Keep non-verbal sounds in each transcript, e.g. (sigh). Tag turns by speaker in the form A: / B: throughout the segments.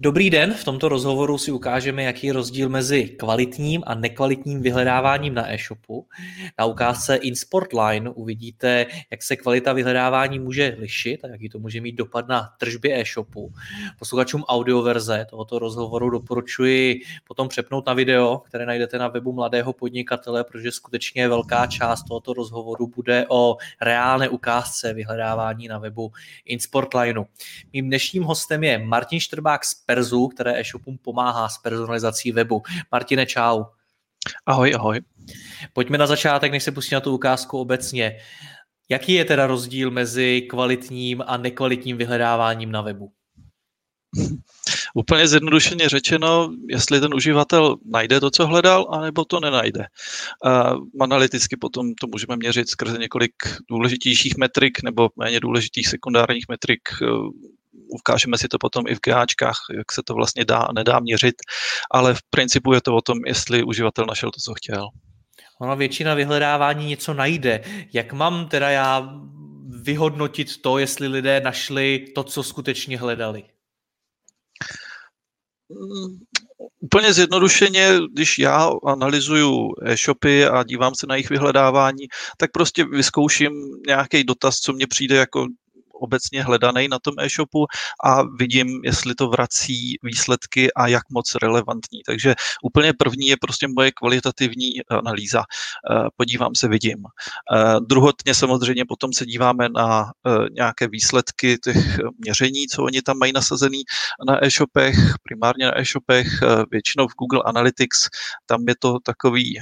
A: Dobrý den, v tomto rozhovoru si ukážeme, jaký je rozdíl mezi kvalitním a nekvalitním vyhledáváním na e-shopu. Na ukázce InSportline uvidíte, jak se kvalita vyhledávání může lišit a jaký to může mít dopad na tržby e-shopu. Posluchačům audioverze tohoto rozhovoru doporučuji potom přepnout na video, které najdete na webu Mladého podnikatele, protože skutečně velká část tohoto rozhovoru bude o reálné ukázce vyhledávání na webu InSportlineu. Mým dnešním hostem je Martin Štrbák Perzu, které e-shopům pomáhá s personalizací webu. Martine, čau.
B: Ahoj, ahoj.
A: Pojďme na začátek, než se pustíme na tu ukázku obecně. Jaký je teda rozdíl mezi kvalitním a nekvalitním vyhledáváním na webu? (laughs)
B: Úplně zjednodušeně řečeno, jestli ten uživatel najde to, co hledal, anebo to nenajde. Uh, analyticky potom to můžeme měřit skrze několik důležitějších metrik nebo méně důležitých sekundárních metrik ukážeme si to potom i v GAčkách, jak se to vlastně dá a nedá měřit, ale v principu je to o tom, jestli uživatel našel to, co chtěl.
A: Ona většina vyhledávání něco najde. Jak mám teda já vyhodnotit to, jestli lidé našli to, co skutečně hledali?
B: Mm, úplně zjednodušeně, když já analyzuju e-shopy a dívám se na jejich vyhledávání, tak prostě vyzkouším nějaký dotaz, co mně přijde jako obecně hledaný na tom e-shopu a vidím, jestli to vrací výsledky a jak moc relevantní. Takže úplně první je prostě moje kvalitativní analýza. Eh, podívám se, vidím. Eh, druhotně samozřejmě potom se díváme na eh, nějaké výsledky těch měření, co oni tam mají nasazený na e-shopech, primárně na e-shopech, většinou v Google Analytics, tam je to takový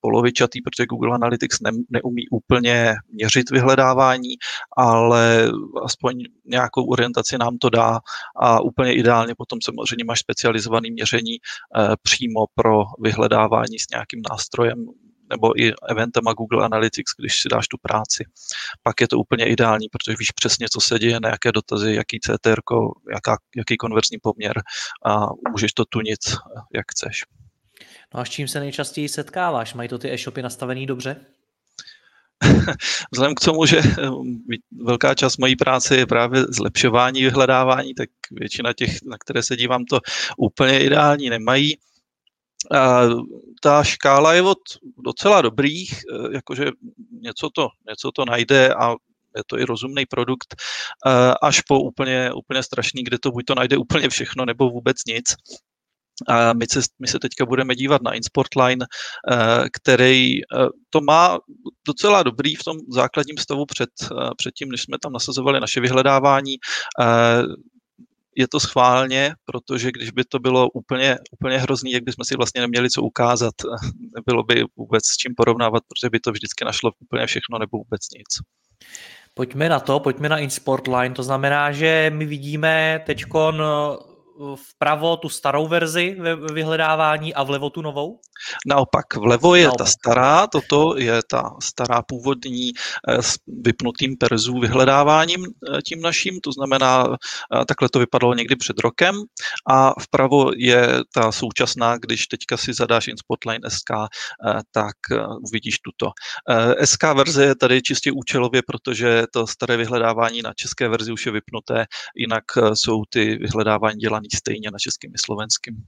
B: polovičatý, protože Google Analytics ne, neumí úplně měřit vyhledávání, ale aspoň nějakou orientaci nám to dá a úplně ideálně potom samozřejmě máš specializované měření eh, přímo pro vyhledávání s nějakým nástrojem, nebo i eventama Google Analytics, když si dáš tu práci. Pak je to úplně ideální, protože víš přesně, co se děje, na jaké dotazy, jaký CTR, jaká, jaký konverzní poměr a můžeš to tunit, jak chceš.
A: No a s čím se nejčastěji setkáváš? Mají to ty e-shopy nastavený dobře? (laughs)
B: Vzhledem k tomu, že um, velká část mojí práce je právě zlepšování vyhledávání, tak většina těch, na které se dívám, to úplně ideální nemají. A ta škála je od docela dobrých, eh, jakože něco to, něco to najde a je to i rozumný produkt, eh, až po úplně, úplně strašný, kde to buď to najde úplně všechno, nebo vůbec nic. A my se, my se teďka budeme dívat na InSportline, eh, který eh, to má docela dobrý v tom základním stavu před, eh, před tím, než jsme tam nasazovali naše vyhledávání. Je to schválně, protože když by to bylo úplně, úplně hrozný, jak bychom si vlastně neměli co ukázat, nebylo by vůbec s čím porovnávat, protože by to vždycky našlo úplně všechno nebo vůbec nic.
A: Pojďme na to, pojďme na InSportline, to znamená, že my vidíme teď vpravo tu starou verzi ve vyhledávání a vlevo tu novou?
B: Naopak, vlevo je Naopak. ta stará, toto je ta stará původní eh, s vypnutým perzů vyhledáváním eh, tím naším, to znamená, eh, takhle to vypadalo někdy před rokem a vpravo je ta současná, když teďka si zadáš InSpotline SK, tak uvidíš tuto. SK verze je tady čistě účelově, protože to staré vyhledávání na české verzi už je vypnuté, jinak jsou ty vyhledávání dělané stejně na českým i slovenským.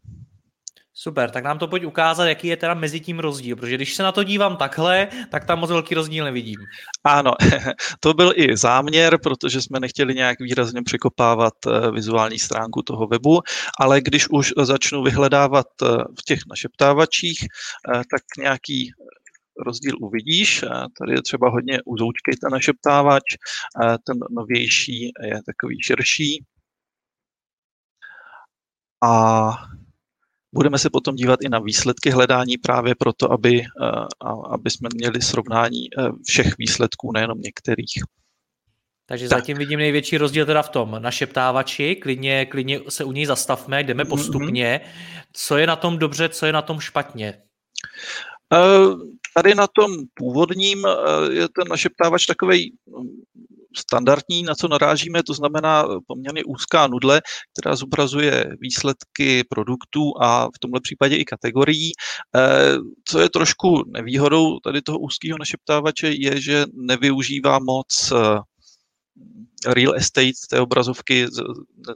A: Super, tak nám to pojď ukázat, jaký je teda mezi tím rozdíl, protože když se na to dívám takhle, tak tam moc velký rozdíl nevidím.
B: Ano, (laughs) to byl i záměr, protože jsme nechtěli nějak výrazně překopávat eh, vizuální stránku toho webu, ale když už začnu vyhledávat eh, v těch našeptávačích, eh, tak nějaký rozdíl uvidíš. Tady je třeba hodně uzoučkej ten našeptávač, ten novější je takový širší, a budeme se potom dívat i na výsledky hledání právě proto, aby, aby jsme měli srovnání všech výsledků, nejenom některých.
A: Takže tak. zatím vidím největší rozdíl teda v tom našeptávači, klidně, klidně se u něj zastavme, jdeme mhm, postupně. Co je na tom dobře, co je na tom špatně?
B: Tady na tom původním je ten našeptávač takový standardní, na co narážíme, to znamená poměrně úzká nudle, která zobrazuje výsledky produktů a v tomhle případě i kategorií. Co je trošku nevýhodou tady toho úzkého našeptávače, je, že nevyužívá moc real estate té obrazovky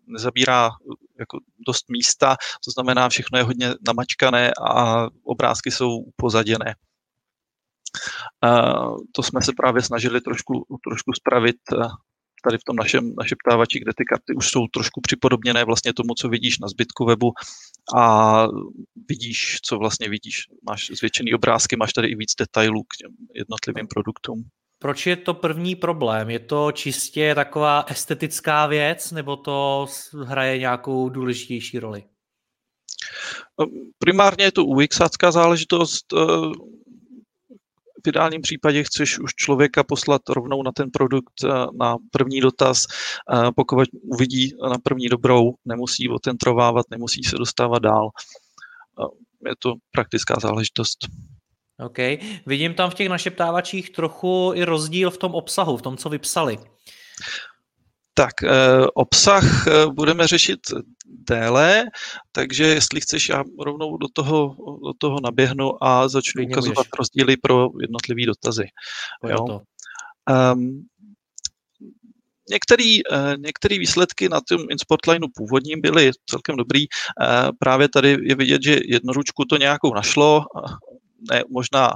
B: nezabírá jako dost místa, to znamená, všechno je hodně namačkané a obrázky jsou upozaděné. To jsme se právě snažili trošku, trošku spravit eh, tady v tom našem našeptávači, kde ty karty už jsou trošku připodobněné vlastně tomu, co vidíš na zbytku webu a vidíš, co vlastně vidíš. Máš zvětšený obrázky, máš tady i víc detailů k těm jednotlivým produktům.
A: Proč je to první problém? Je to čistě taková estetická věc, nebo to hraje nějakou důležitější roli?
B: Primárně je to UXácká záležitost. Eh, v ideálním případě chceš už člověka poslat rovnou na ten produkt eh, na první dotaz. Eh, pokud uvidí na první dobrou, nemusí otentrovávat, nemusí se dostávat dál. Je to praktická záležitost.
A: OK. Vidím tam v těch našeptávačích trochu i rozdíl v tom obsahu, v tom, co vypsali.
B: Tak, eh, obsah eh, budeme řešit déle, takže jestli chceš, já rovnou do toho, do toho naběhnu a začnu ukazovat můžeš. rozdíly pro jednotlivé dotazy. Jo? Um, Některé některý výsledky na tom InSpotlineu původním byly celkem dobrý. Právě tady je vidět, že jednoručku to nějakou našlo, ne možná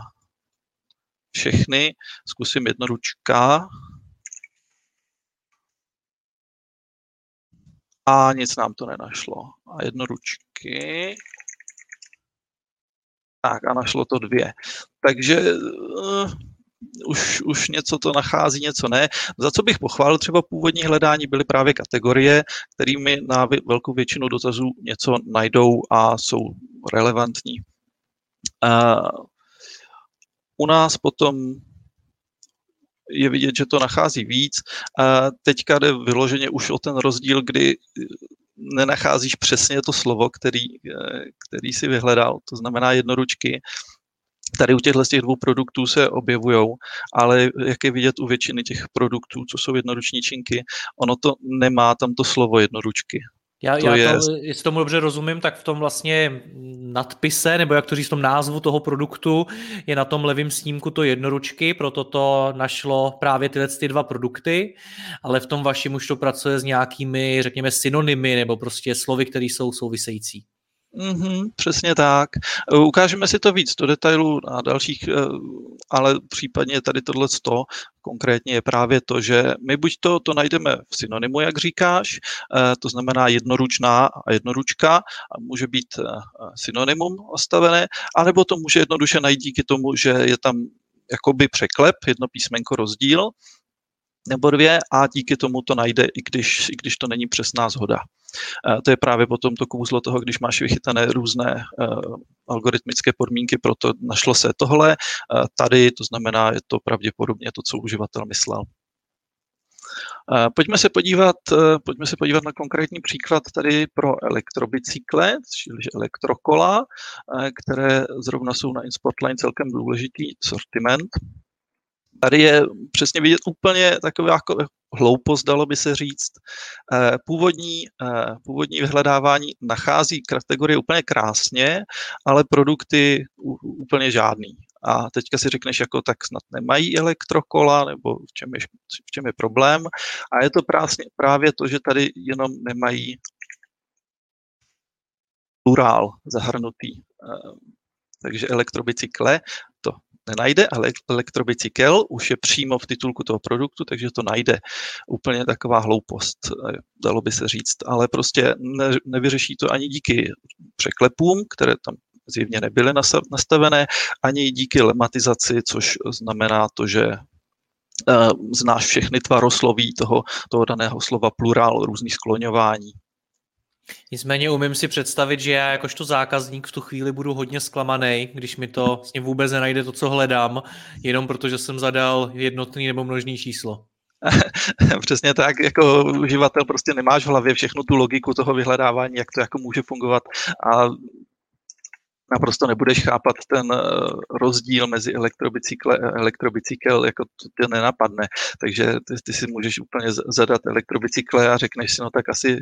B: všechny, zkusím jednoručka. A nic nám to nenašlo. A jednoručky. Tak a našlo to dvě. Takže uh, už, už něco to nachází, něco ne. Za co bych pochválil třeba původní hledání byly právě kategorie, kterými na velkou většinu dotazů něco najdou a jsou relevantní. U nás potom je vidět, že to nachází víc. A teďka jde vyloženě už o ten rozdíl, kdy nenacházíš přesně to slovo, který, který si vyhledal, to znamená jednoručky. Tady u těchto těch dvou produktů se objevují, ale jak je vidět u většiny těch produktů, co jsou jednoruční činky, ono to nemá tam to slovo jednoručky.
A: Já, to já je... to, jestli tomu dobře rozumím, tak v tom vlastně nadpise, nebo jak to říct, v tom názvu toho produktu je na tom levém snímku to jednoručky, proto to našlo právě tyhle ty dva produkty, ale v tom vašem už to pracuje s nějakými, řekněme, synonymy nebo prostě slovy, které jsou související.
B: Mm-hmm, přesně tak. E, ukážeme si to víc do detailů na dalších, e, ale případně tady tohle konkrétně je právě to, že my buď to, to najdeme v synonymu, jak říkáš, e, to znamená jednoručná a jednoručka, a může být synonymum ostavené, anebo to může jednoduše najít díky tomu, že je tam jakoby překlep, jedno písmenko rozdíl, nebo dvě a díky tomu to najde, i když, i když to není přesná zhoda. To je právě potom to kouzlo toho, když máš vychytané různé uh, algoritmické podmínky, proto našlo se tohle. Uh, tady to znamená, je to pravděpodobně to, co uživatel myslel. Uh, pojďme se podívat, pojďme se podívat na konkrétní příklad tady pro elektrobicykle, čili elektrokola, které zrovna jsou na InSpotline celkem důležitý sortiment. Tady je přesně vidět úplně takové jako hloupost, dalo by se říct. Eh, původní, eh, původní vyhledávání nachází kategorie úplně krásně, ale produkty úplně žádný. A teďka si řekneš, jako tak snad nemají elektrokola, nebo v čem je, v čem je problém. A je to právě, právě to, že tady jenom nemají plurál zahrnutý. Eh, takže elektrobicykle, nenajde, ale elektrobicykel už je přímo v titulku toho produktu, takže to najde. Úplně taková hloupost, eh, dalo by se říct, ale prostě ne, nevyřeší to ani díky překlepům, které tam zjevně nebyly nastavené, ani díky lematizaci, což znamená to, že uh, znáš všechny tvarosloví toho, toho daného slova plurál, různých skloňování.
A: Nicméně umím si představit, že já jakožto zákazník v tu chvíli budu hodně zklamaný, když mi to s ním vůbec nenajde to, co hledám, jenom protože jsem zadal jednotný nebo množný číslo. (laughs)
B: Přesně tak, jako uživatel prostě nemáš v hlavě všechnu tu logiku toho vyhledávání, jak to jako může fungovat a naprosto nebudeš chápat ten eh, rozdíl mezi elektrobicykle a elektrobicykel, jako to tě nenapadne. Takže ty, ty si můžeš úplně zadat elektrobicykle a řekneš si, no tak asi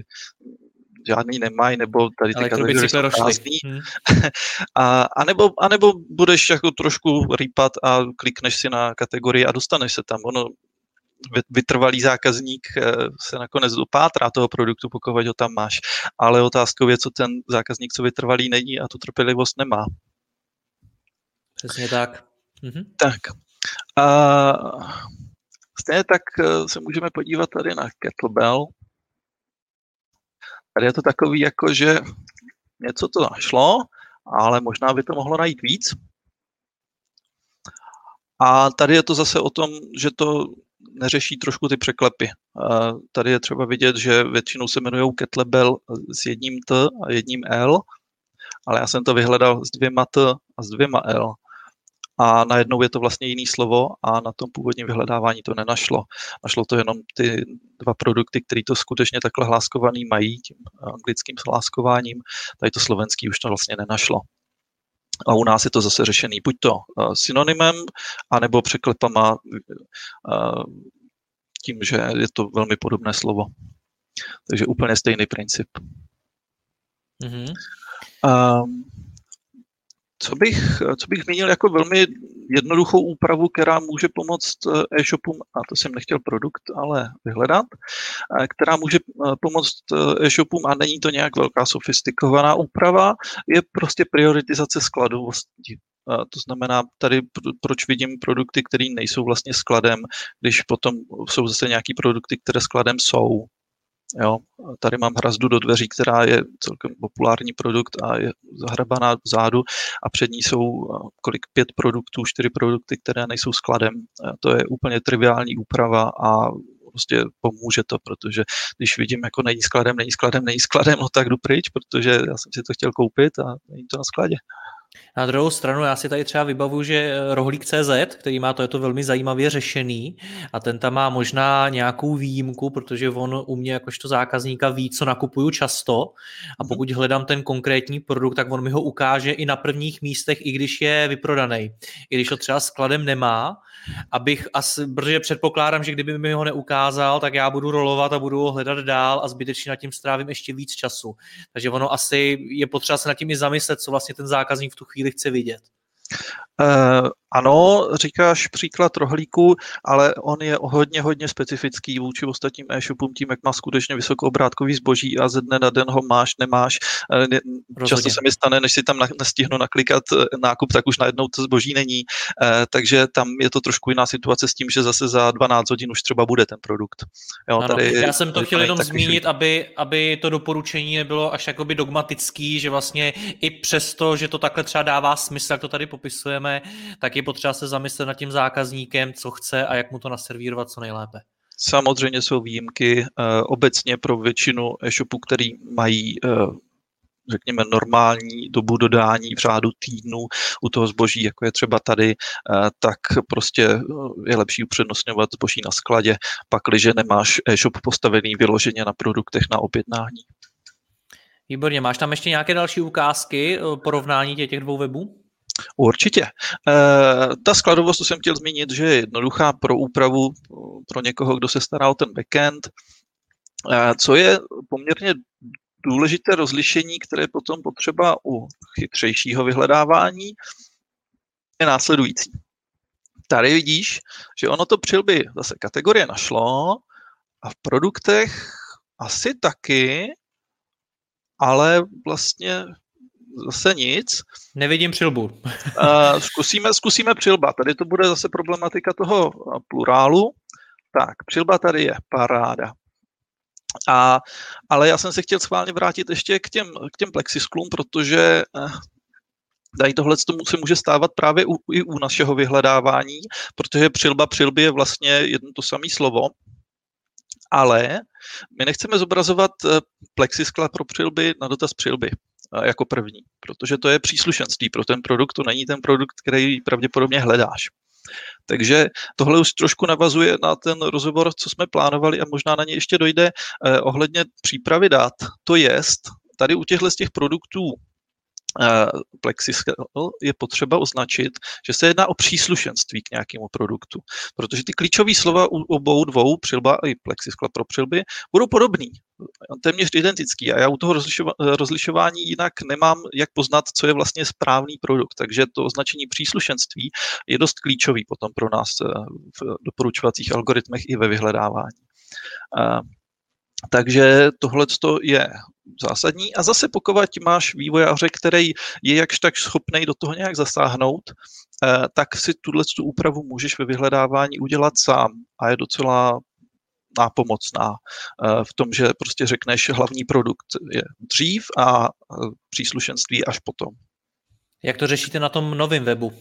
B: žádný nemají, nebo tady ty kategorie jsou prázdný. Hmm. (laughs) a, a, nebo, a nebo budeš jako trošku rýpat a klikneš si na kategorii a dostaneš se tam. Ono vytrvalý zákazník eh, se nakonec dopátrá toho produktu, pokud ho tam máš. Ale otázkou je, co ten zákazník, co vytrvalý není a tu trpělivost nemá.
A: Přesně tak.
B: Mhm. Tak. A stejně tak eh, se můžeme podívat tady na Kettlebell. Tady je to takový, jako že něco to našlo, ale možná by to mohlo najít víc. A tady je to zase o tom, že to neřeší trošku ty překlepy. Tady je třeba vidět, že většinou se jmenují kettlebell s jedním T a jedním L, ale já jsem to vyhledal s dvěma T a s dvěma L. A najednou je to vlastně jiný slovo a na tom původním vyhledávání to nenašlo. Našlo to jenom ty dva produkty, které to skutečně takhle hláskovaný mají, tím anglickým hláskováním. Tady to slovenský už to vlastně nenašlo. A u nás je to zase řešený buď to uh, synonymem, anebo překlepama uh, tím, že je to velmi podobné slovo. Takže úplně stejný princip. Mm-hmm. Um, co bych, co bych zmínil jako velmi jednoduchou úpravu, která může pomoct eh, e-shopům, a to jsem nechtěl produkt, ale vyhledat, eh, která může eh, pomoct e-shopům a není to nějak velká sofistikovaná úprava, je prostě prioritizace skladovosti. To znamená, tady proč vidím produkty, které nejsou vlastně skladem, když potom jsou zase nějaký produkty, které skladem jsou. Jo, tady mám hrazdu do dveří, která je celkem populární produkt a je zahrabaná vzadu a před ní jsou kolik pět produktů, čtyři produkty, které nejsou skladem. To je úplně triviální úprava a prostě pomůže to, protože když vidím, jako není skladem, není skladem, není skladem, no tak jdu pryč, protože já jsem si to chtěl koupit a není to na skladě.
A: Na druhou stranu já si tady třeba vybavu, že eh, rohlík CZ, který má to, je to velmi zajímavě řešený a ten tam má možná nějakou výjimku, protože on u mě jakožto zákazníka ví, co nakupuju často a mhm. pokud hledám ten konkrétní produkt, tak on mi ho ukáže i na prvních místech, i když je vyprodaný. I když ho třeba skladem nemá, abych asi, protože předpokládám, že kdyby mi ho neukázal, tak já budu rolovat a budu ho hledat dál a zbytečně nad tím strávím ještě víc času. Takže ono asi je potřeba se nad tím i zamyslet, co vlastně ten zákazník v tu chvíli chce vidět.
B: Uh, ano, říkáš příklad rohlíku, ale on je hodně, hodně specifický vůči ostatním e-shopům tím, jak má skutečně vysokoobrátkový zboží a ze dne na den ho máš, nemáš. Uh, často se mi stane, než si tam nestihnu naklikat eh, nákup, tak už najednou to zboží není. Uh, takže tam je to trošku jiná situace s tím, že zase za 12 hodin už třeba bude ten produkt.
A: Jo, ano, tady, já jsem to chtěl jenom zmínit, aby, aby to doporučení nebylo až jakoby dogmatický, že vlastně i přesto, že to takhle třeba dává smysl, jak to tady popisujeme, tak je potřeba se zamyslet nad tím zákazníkem, co chce a jak mu to naservírovat co nejlépe.
B: Samozřejmě jsou výjimky. Eh, obecně pro většinu e-shopů, který mají eh, řekněme, normální dobu dodání v řádu týdnů u toho zboží, jako je třeba tady, eh, tak prostě je lepší upřednostňovat zboží na skladě, pakliže nemáš e-shop postavený vyloženě na produktech na objednání.
A: Výborně, máš tam ještě nějaké další ukázky porovnání těch dvou webů?
B: Určitě. E, ta skladovost, to jsem chtěl zmínit, že je jednoduchá pro úpravu pro někoho, kdo se stará o ten backend. E, co je poměrně důležité rozlišení, které je potom potřeba u chytřejšího vyhledávání, je následující. Tady vidíš, že ono to přilby zase kategorie našlo a v produktech asi taky, ale vlastně zase nic.
A: Nevidím přilbu. (laughs)
B: uh, zkusíme, zkusíme přilba. Tady to bude zase problematika toho plurálu. Tak, přilba tady je, paráda. A, ale já jsem se chtěl schválně vrátit ještě k těm, k těm plexisklům, protože uh, tady tohle se může stávat právě u, i u našeho vyhledávání, protože přilba přilby je vlastně jedno to samé slovo. Ale my nechceme zobrazovat eh, plexiskla pro přilby na dotaz přilby eh, jako první, protože to je příslušenství pro ten produkt, to není ten produkt, který pravděpodobně hledáš. Takže tohle už trošku navazuje na ten rozhovor, co jsme plánovali a možná na ně ještě dojde eh, ohledně přípravy dat. To jest, tady u těchto z těch produktů Eh, Plexiskel je potřeba označit, že se jedná o příslušenství k nějakému produktu. Protože ty klíčové slova u obou dvou, přilba i plexiskla pro přilby, budou podobný, téměř identický. A já u toho rozlišování jinak nemám, jak poznat, co je vlastně správný produkt. Takže to označení příslušenství je dost klíčový potom pro nás eh, v doporučovacích algoritmech i ve vyhledávání. Takže tohle je zásadní. A zase pokud máš vývojáře, který je jakž tak schopný do toho nějak zasáhnout, eh, tak si tuhle tu úpravu můžeš ve vyhledávání udělat sám a je docela nápomocná eh, v tom, že prostě řekneš, hlavní produkt je dřív a eh, příslušenství až potom.
A: Jak to řešíte na tom novém webu?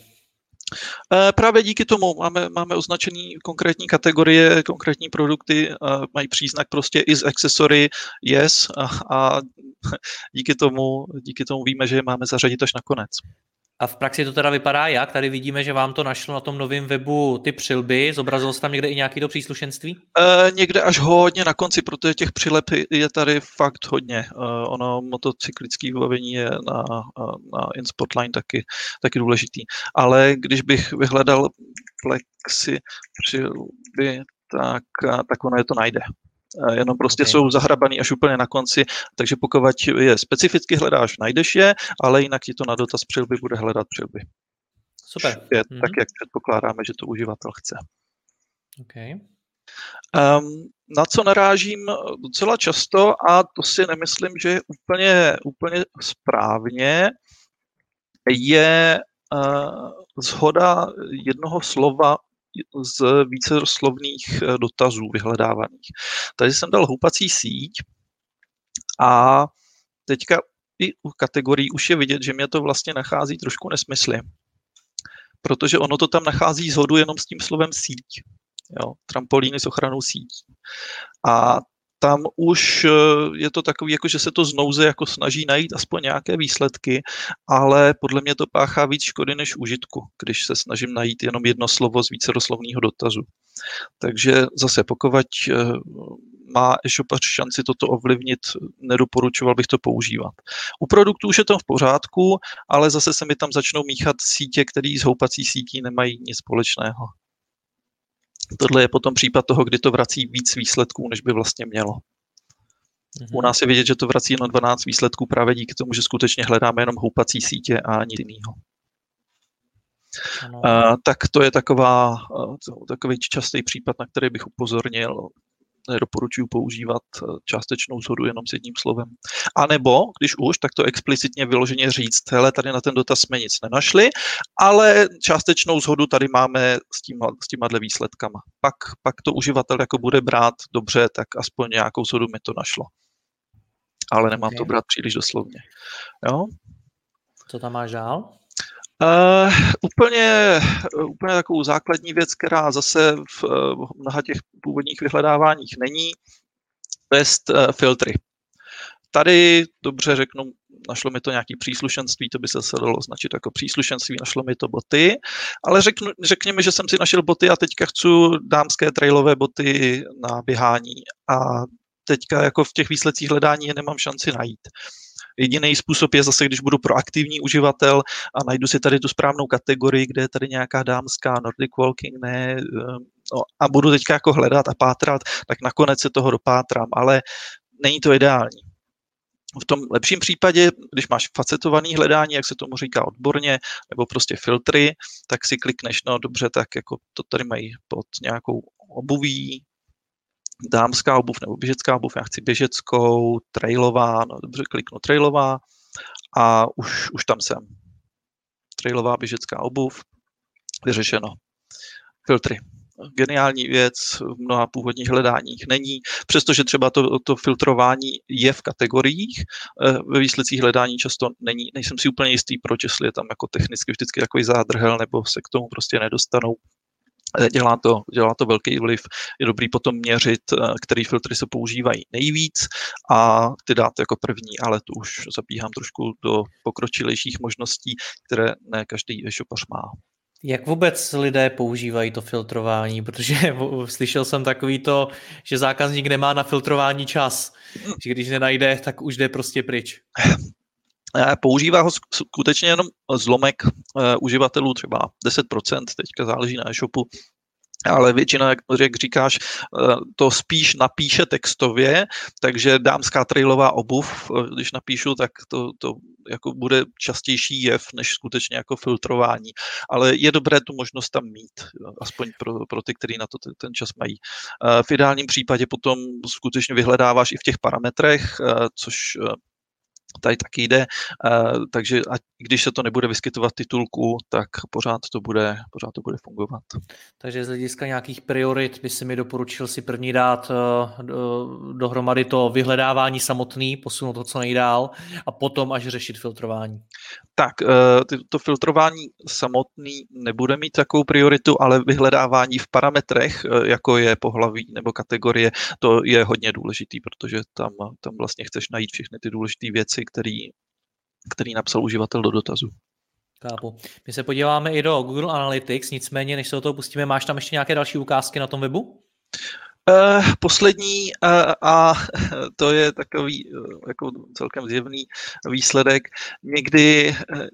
B: Eh, právě díky tomu máme, máme označený konkrétní kategorie, konkrétní produkty, mají příznak prostě is accessory, yes a, a díky, tomu, díky tomu víme, že je máme zařadit až na konec.
A: A v praxi to teda vypadá jak? Tady vidíme, že vám to našlo na tom novém webu ty přilby. Zobrazilo se tam někde i nějaký to příslušenství?
B: E, někde až hodně na konci, protože těch přileb je tady fakt hodně. E, ono motocyklické vybavení je na, na InSpotline taky, taky důležitý. Ale když bych vyhledal plexi přilby, tak, tak ono je to najde jenom prostě okay. jsou zahrabaný až úplně na konci, takže pokud je specificky hledáš, najdeš je, ale jinak ti to na dotaz přilby bude hledat přilby.
A: Super.
B: Je mm-hmm. tak, jak předpokládáme, že to uživatel chce.
A: Okay.
B: Um, na co narážím docela často, a to si nemyslím, že je úplně, úplně správně, je uh, zhoda jednoho slova z víceroslovných eh, dotazů vyhledávaných. Tady jsem dal houpací síť a teďka i u kategorií už je vidět, že mě to vlastně nachází trošku nesmysly. Protože ono to tam nachází zhodu jenom s tím slovem síť. Jo, trampolíny s ochranou sítí. A tam už eh, je to takový, jako že se to znouze jako snaží najít aspoň nějaké výsledky, ale podle mě to páchá víc škody než užitku, když se snažím najít jenom jedno slovo z víceroslovního dotazu. Takže zase, pokud eh, má e-shopař šanci toto ovlivnit, nedoporučoval bych to používat. U produktů už je to v pořádku, ale zase se mi tam začnou míchat sítě, které z houpací sítí nemají nic společného. Tohle je potom případ toho, kdy to vrací víc výsledků, než by vlastně mělo. U nás je vidět, že to vrací jenom 12 výsledků právě díky tomu, že skutečně hledáme jenom houpací sítě a nic jiného. Uh, tak to je taková, uh, takový častý případ, na který bych upozornil nedoporučuji používat eh, částečnou shodu jenom s jedním slovem. A nebo, když už, tak to explicitně vyloženě říct, hele, tady na ten dotaz jsme nic nenašli, ale částečnou shodu tady máme s, těma, s těma výsledkama. Pak, pak to uživatel jako bude brát dobře, tak aspoň nějakou shodu mi to našlo. Ale nemám okay. to brát příliš doslovně. Jo?
A: Co tam máš dál?
B: Uh, úplně, úplně takovou základní věc, která zase v uh, mnoha těch původních vyhledáváních není, to je uh, filtry. Tady dobře řeknu, našlo mi to nějaký příslušenství, to by se dalo označit jako příslušenství, našlo mi to boty, ale řeknu, řekněme, že jsem si našel boty a teďka chci dámské trailové boty na běhání a teďka jako v těch výsledcích hledání je nemám šanci najít. Jediný způsob je zase, když budu proaktivní uživatel a najdu si tady tu správnou kategorii, kde je tady nějaká dámská Nordic Walking, ne, eh, no, a budu teďka jako hledat a pátrat, tak nakonec se toho dopátrám, ale není to ideální. V tom lepším případě, když máš facetovaný hledání, jak se tomu říká odborně, nebo prostě filtry, tak si klikneš, no dobře, tak jako to tady mají pod nějakou obuví, dámská obuv nebo běžecká obuv, já chci běžeckou, trailová, no dobře, kliknu trailová a už, už tam jsem. Trailová běžecká obuv, vyřešeno. Filtry. Geniální věc v mnoha původních hledáních není, přestože třeba to, to filtrování je v kategoriích, eh, ve výsledcích hledání často není, nejsem si úplně jistý, proč, jestli je tam jako technicky vždycky takový zádrhel, nebo se k tomu prostě nedostanou Dělá to, dělá to velký vliv. Je dobrý potom měřit, který filtry se používají nejvíc a ty dát jako první, ale tu už zabíhám trošku do pokročilejších možností, které ne každý e-shopař má.
A: Jak vůbec lidé používají to filtrování? Protože (laughs) slyšel jsem takový to, že zákazník nemá na filtrování čas. Že když nenajde, tak už jde prostě pryč. (laughs)
B: Eh, používá ho skutečně jenom zlomek uh, uživatelů, třeba 10%, teďka záleží na e-shopu, ale většina, jak, říkáš, eh, to spíš napíše textově, takže dámská trailová obuv, když napíšu, tak to, to jako bude častější jev, než skutečně jako filtrování. Ale je dobré tu možnost tam mít, aspoň pro, pro ty, kteří na to ten čas mají. V ideálním případě potom skutečně vyhledáváš i v těch parametrech, což tady taky jde, takže a když se to nebude vyskytovat titulku, tak pořád to bude, pořád to bude fungovat.
A: Takže z hlediska nějakých priorit by si mi doporučil si první dát e, dohromady to vyhledávání samotný, posunout to co nejdál a potom až řešit filtrování.
B: Tak, e, to filtrování samotný nebude mít takovou prioritu, ale vyhledávání v parametrech, jako je pohlaví nebo kategorie, to je hodně důležitý, protože tam, tam vlastně chceš najít všechny ty důležité věci, který, který napsal uživatel do dotazu.
A: Kápu. My se podíváme i do Google Analytics, nicméně, než se do toho pustíme, máš tam ještě nějaké další ukázky na tom webu?
B: Uh, poslední uh, a (laughs) to je takový uh, jako celkem zjevný výsledek. Někdy, uh,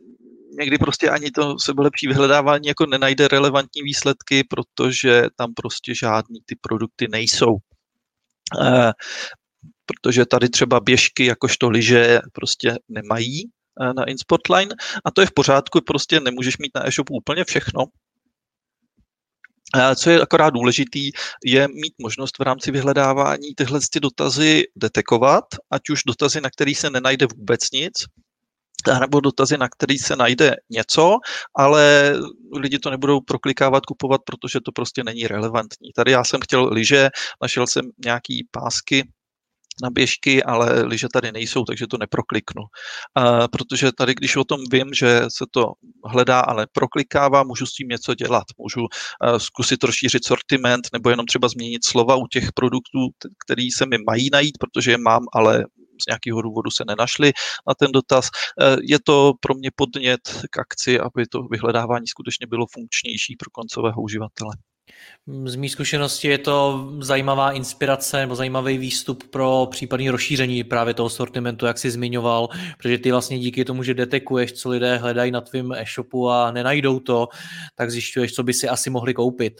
B: někdy prostě ani to sebelepší vyhledávání jako nenajde relevantní výsledky, protože tam prostě žádný ty produkty nejsou. Protože tady třeba běžky jakožto lyže prostě nemají eh, na InSpotline a to je v pořádku, prostě nemůžeš mít na e-shopu úplně všechno, co je akorát důležitý, je mít možnost v rámci vyhledávání tyhle ty dotazy detekovat, ať už dotazy, na který se nenajde vůbec nic, nebo dotazy, na který se najde něco, ale lidi to nebudou proklikávat, kupovat, protože to prostě není relevantní. Tady já jsem chtěl liže, našel jsem nějaký pásky, na běžky, ale lyže tady nejsou, takže to neprokliknu. Uh, protože tady, když o tom vím, že se to hledá, ale proklikává, můžu s tím něco dělat. Můžu uh, zkusit rozšířit sortiment nebo jenom třeba změnit slova u těch produktů, který se mi mají najít, protože je mám, ale z nějakého důvodu se nenašli na ten dotaz. Je to pro mě podnět k akci, aby to vyhledávání skutečně bylo funkčnější pro koncového uživatele.
A: Z mý zkušenosti je to zajímavá inspirace nebo zajímavý výstup pro případný rozšíření právě toho sortimentu, jak jsi zmiňoval, protože ty vlastně díky tomu, že detekuješ, co lidé hledají na tvém e-shopu a nenajdou to, tak zjišťuješ, co by si asi mohli koupit.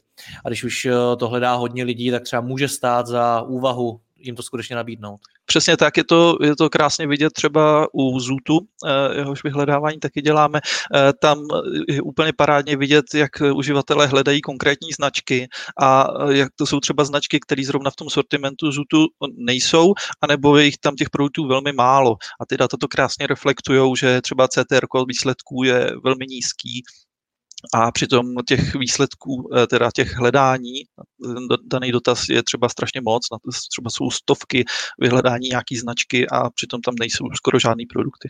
A: A když už eh, to hledá hodně lidí, tak třeba může stát za úvahu jim to skutečně nabídnout.
B: Přesně tak, je to, je to krásně vidět třeba u Zootu, eh, jehož vyhledávání taky děláme. Eh, tam je úplně parádně vidět, jak uživatelé hledají konkrétní značky a eh, jak to jsou třeba značky, které zrovna v tom sortimentu Zootu nejsou, anebo je jich tam těch produktů velmi málo. A ty data to krásně reflektují, že třeba CTR výsledků je velmi nízký, a přitom těch výsledků, eh, teda těch hledání, daný dotaz je třeba strašně moc, třeba jsou stovky vyhledání nějaký značky a přitom tam nejsou skoro žádný produkty.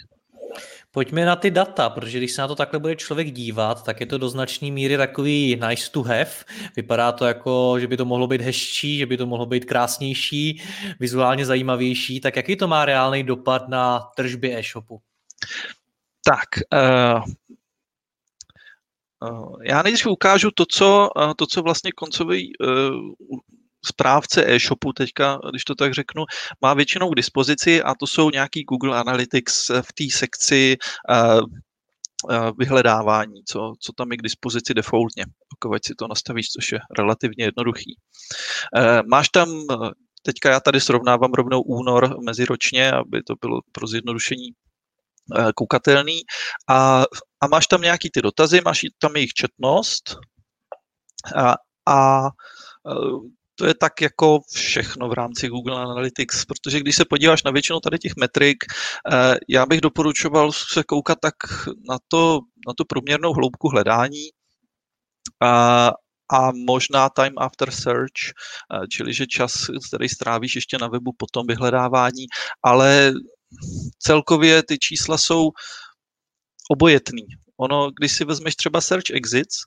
A: Pojďme na ty data, protože když se na to takhle bude člověk dívat, tak je to do značné míry takový nice to have. Vypadá to jako, že by to mohlo být hezčí, že by to mohlo být krásnější, vizuálně zajímavější. Tak jaký to má reálný dopad na tržby e-shopu?
B: Tak, Eh, já nejdřív ukážu to, co, eh, to, co vlastně koncový eh, správce e-shopu teďka, když to tak řeknu, má většinou k dispozici a to jsou nějaký Google Analytics v té sekci vyhledávání, co, co tam je k dispozici defaultně, pokud si to nastavíš, což je relativně jednoduchý. Máš tam, teďka já tady srovnávám rovnou únor meziročně, aby to bylo pro zjednodušení koukatelný a a máš tam nějaký ty dotazy, máš tam jejich četnost? A, a e, to je tak jako všechno v rámci Google Analytics, protože když se podíváš na většinu tady těch metrik, e, já bych doporučoval se koukat tak na to, na tu průměrnou hloubku hledání a, a možná time after search, e, čili že čas, který strávíš ještě na webu po tom vyhledávání, ale celkově ty čísla jsou obojetný. Ono, když si vezmeš třeba Search Exits,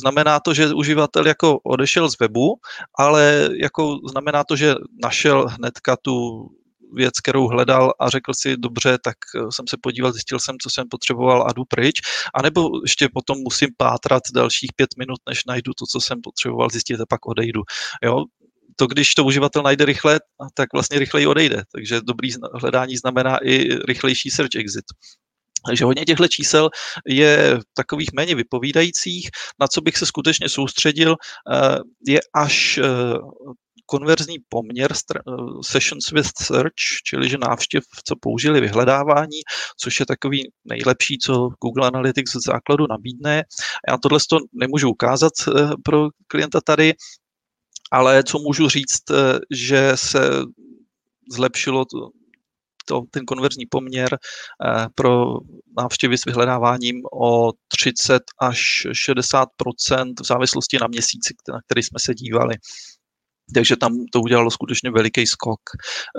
B: Znamená to, že uživatel jako odešel z webu, ale jako znamená to, že našel hnedka tu věc, kterou hledal a řekl si, dobře, tak jsem se podíval, zjistil jsem, co jsem potřeboval a jdu pryč, anebo ještě potom musím pátrat dalších pět minut, než najdu to, co jsem potřeboval zjistit a pak odejdu. Jo? to, když to uživatel najde rychle, tak vlastně rychleji odejde. Takže dobrý hledání znamená i rychlejší search exit. Takže hodně těchto čísel je takových méně vypovídajících. Na co bych se skutečně soustředil, eh, je až eh, konverzní poměr eh, sessions with search, čili že návštěv, co použili vyhledávání, což je takový nejlepší, co Google Analytics z základu nabídne. Já tohle to nemůžu ukázat pro klienta tady, ale co můžu říct, že se zlepšilo to, ten konverzní poměr eh, pro návštěvy s vyhledáváním o 30 až 60% v závislosti na měsíci, na který jsme se dívali. Takže tam to udělalo skutečně veliký skok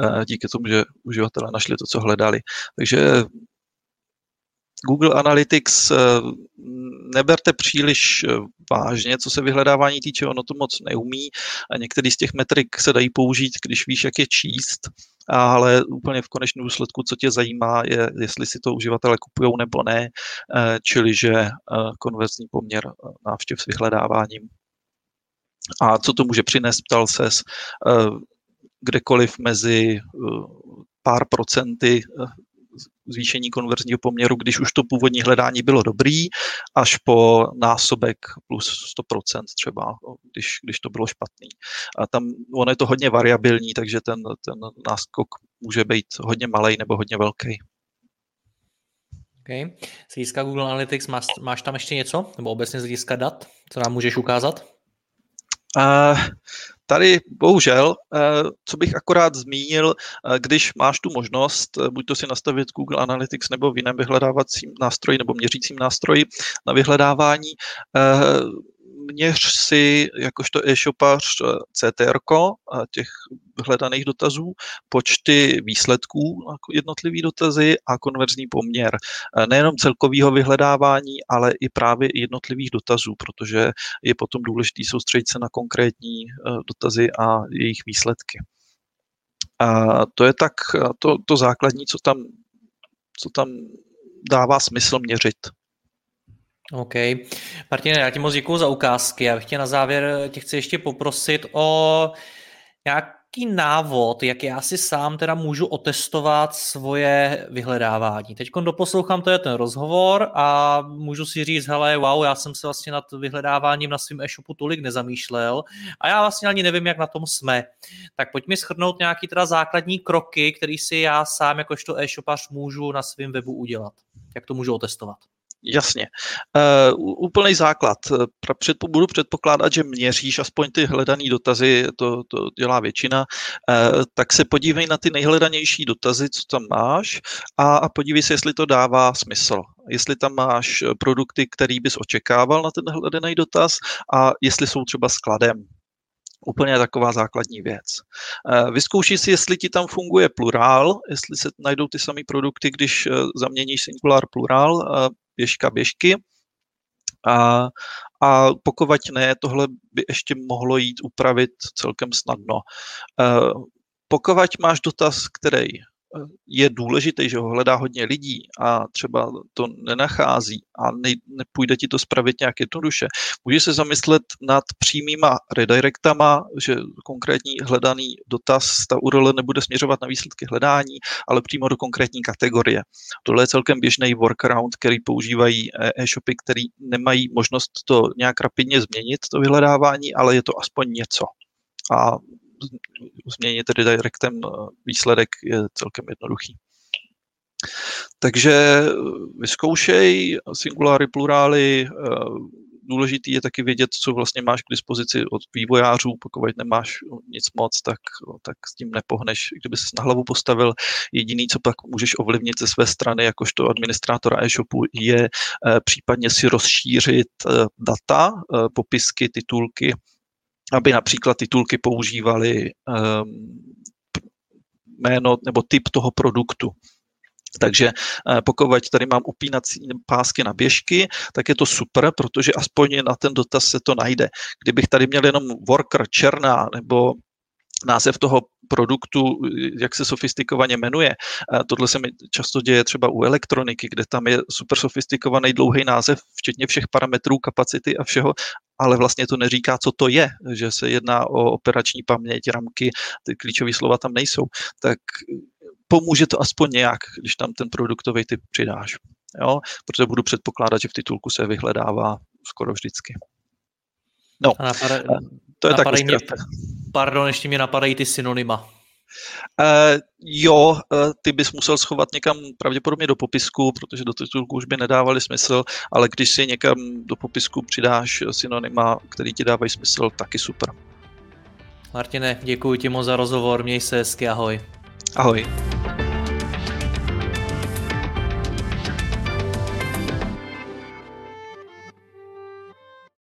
B: eh, díky tomu, že uživatelé našli to, co hledali. Takže Google Analytics eh, neberte příliš vážně, co se vyhledávání týče, ono to moc neumí. A některý z těch metrik se dají použít, když víš, jak je číst, ale úplně v konečném důsledku, co tě zajímá, je, jestli si to uživatelé kupují nebo ne, eh, čili že eh, konverzní poměr eh, návštěv s vyhledáváním. A co to může přinést, ptal ses, kdekoliv mezi pár procenty zvýšení konverzního poměru, když už to původní hledání bylo dobrý, až po násobek plus 100% třeba, když, když to bylo špatný. A tam ono je to hodně variabilní, takže ten, ten náskok může být hodně malý nebo hodně velký.
A: Okay. Z hlediska Google Analytics máš, máš tam ještě něco? Nebo obecně z hlediska dat? Co nám můžeš ukázat?
B: Tady bohužel, eh, co bych akorát zmínil, eh, když máš tu možnost, eh, buď to si nastavit Google Analytics nebo v jiném vyhledávacím nástroji nebo měřícím nástroji na vyhledávání, měř si jakožto e-shopař CTR těch hledaných dotazů, počty výsledků jednotlivý dotazy a konverzní poměr. Nejenom celkového vyhledávání, ale i právě jednotlivých dotazů, protože je potom důležité soustředit se na konkrétní dotazy a jejich výsledky. A to je tak to, to základní, co tam, co tam dává smysl měřit.
A: OK. Martine, já ti moc děkuji za ukázky. Já bych tě na závěr tě chci ještě poprosit o nějaký návod, jak já si sám teda můžu otestovat svoje vyhledávání. Teď doposlouchám to je ten rozhovor a můžu si říct, hele, wow, já jsem se vlastně nad vyhledáváním na svém e-shopu tolik nezamýšlel a já vlastně ani nevím, jak na tom jsme. Tak pojď mi schrnout nějaký teda základní kroky, který si já sám jakožto e-shopař můžu na svém webu udělat. Jak to můžu otestovat?
B: Jasně. Uh, úplný základ. Před, budu předpokládat, že měříš aspoň ty hledané dotazy, to, to dělá většina, uh, tak se podívej na ty nejhledanější dotazy, co tam máš a, a podívej se, jestli to dává smysl. Jestli tam máš produkty, který bys očekával na ten hledaný dotaz a jestli jsou třeba skladem. Úplně taková základní věc. Vyzkouši si, jestli ti tam funguje plurál, jestli se najdou ty samé produkty, když zaměníš singular plurál, běžka běžky. A, a pokud ne, tohle by ještě mohlo jít upravit celkem snadno. Pokud máš dotaz, který je důležitý, že ho hledá hodně lidí a třeba to nenachází a ne, nepůjde ti to spravit nějak jednoduše, může se zamyslet nad přímýma redirectama, že konkrétní hledaný dotaz, ta URL nebude směřovat na výsledky hledání, ale přímo do konkrétní kategorie. Tohle je celkem běžný workaround, který používají e-shopy, který nemají možnost to nějak rapidně změnit, to vyhledávání, ale je to aspoň něco. A změnit redirectem eh, výsledek je celkem jednoduchý. Takže eh, vyzkoušej singuláry, plurály, eh, důležitý je taky vědět, co vlastně máš k dispozici od vývojářů, pokud nemáš nic moc, tak, tak s tím nepohneš, kdyby se na hlavu postavil. Jediný, co pak můžeš ovlivnit ze své strany, jakožto administrátora e-shopu, je případně si rozšířit data, popisky, titulky, aby například titulky používaly um, jméno nebo typ toho produktu. Takže eh, pokud tady mám upínací pásky na běžky, tak je to super, protože aspoň na ten dotaz se to najde. Kdybych tady měl jenom worker černá nebo název toho produktu, jak se sofistikovaně jmenuje. Tohle se mi často děje třeba u elektroniky, kde tam je super sofistikovaný dlouhý název, včetně všech parametrů, kapacity a všeho, ale vlastně to neříká, co to je, že se jedná o operační paměť, ramky, ty klíčové slova tam nejsou. Tak pomůže to aspoň nějak, když tam ten produktový typ přidáš. Jo? Protože budu předpokládat, že v titulku se vyhledává skoro vždycky. No, napadají, to je tak mě,
A: Pardon, ještě mě napadají ty synonyma.
B: Uh, jo, uh, ty bys musel schovat někam pravděpodobně do popisku, protože do titulku už by nedávali smysl, ale když si někam do popisku přidáš synonyma, který ti dávají smysl, taky super.
A: Martine, děkuji ti moc za rozhovor, měj se hezky, ahoj.
B: Ahoj.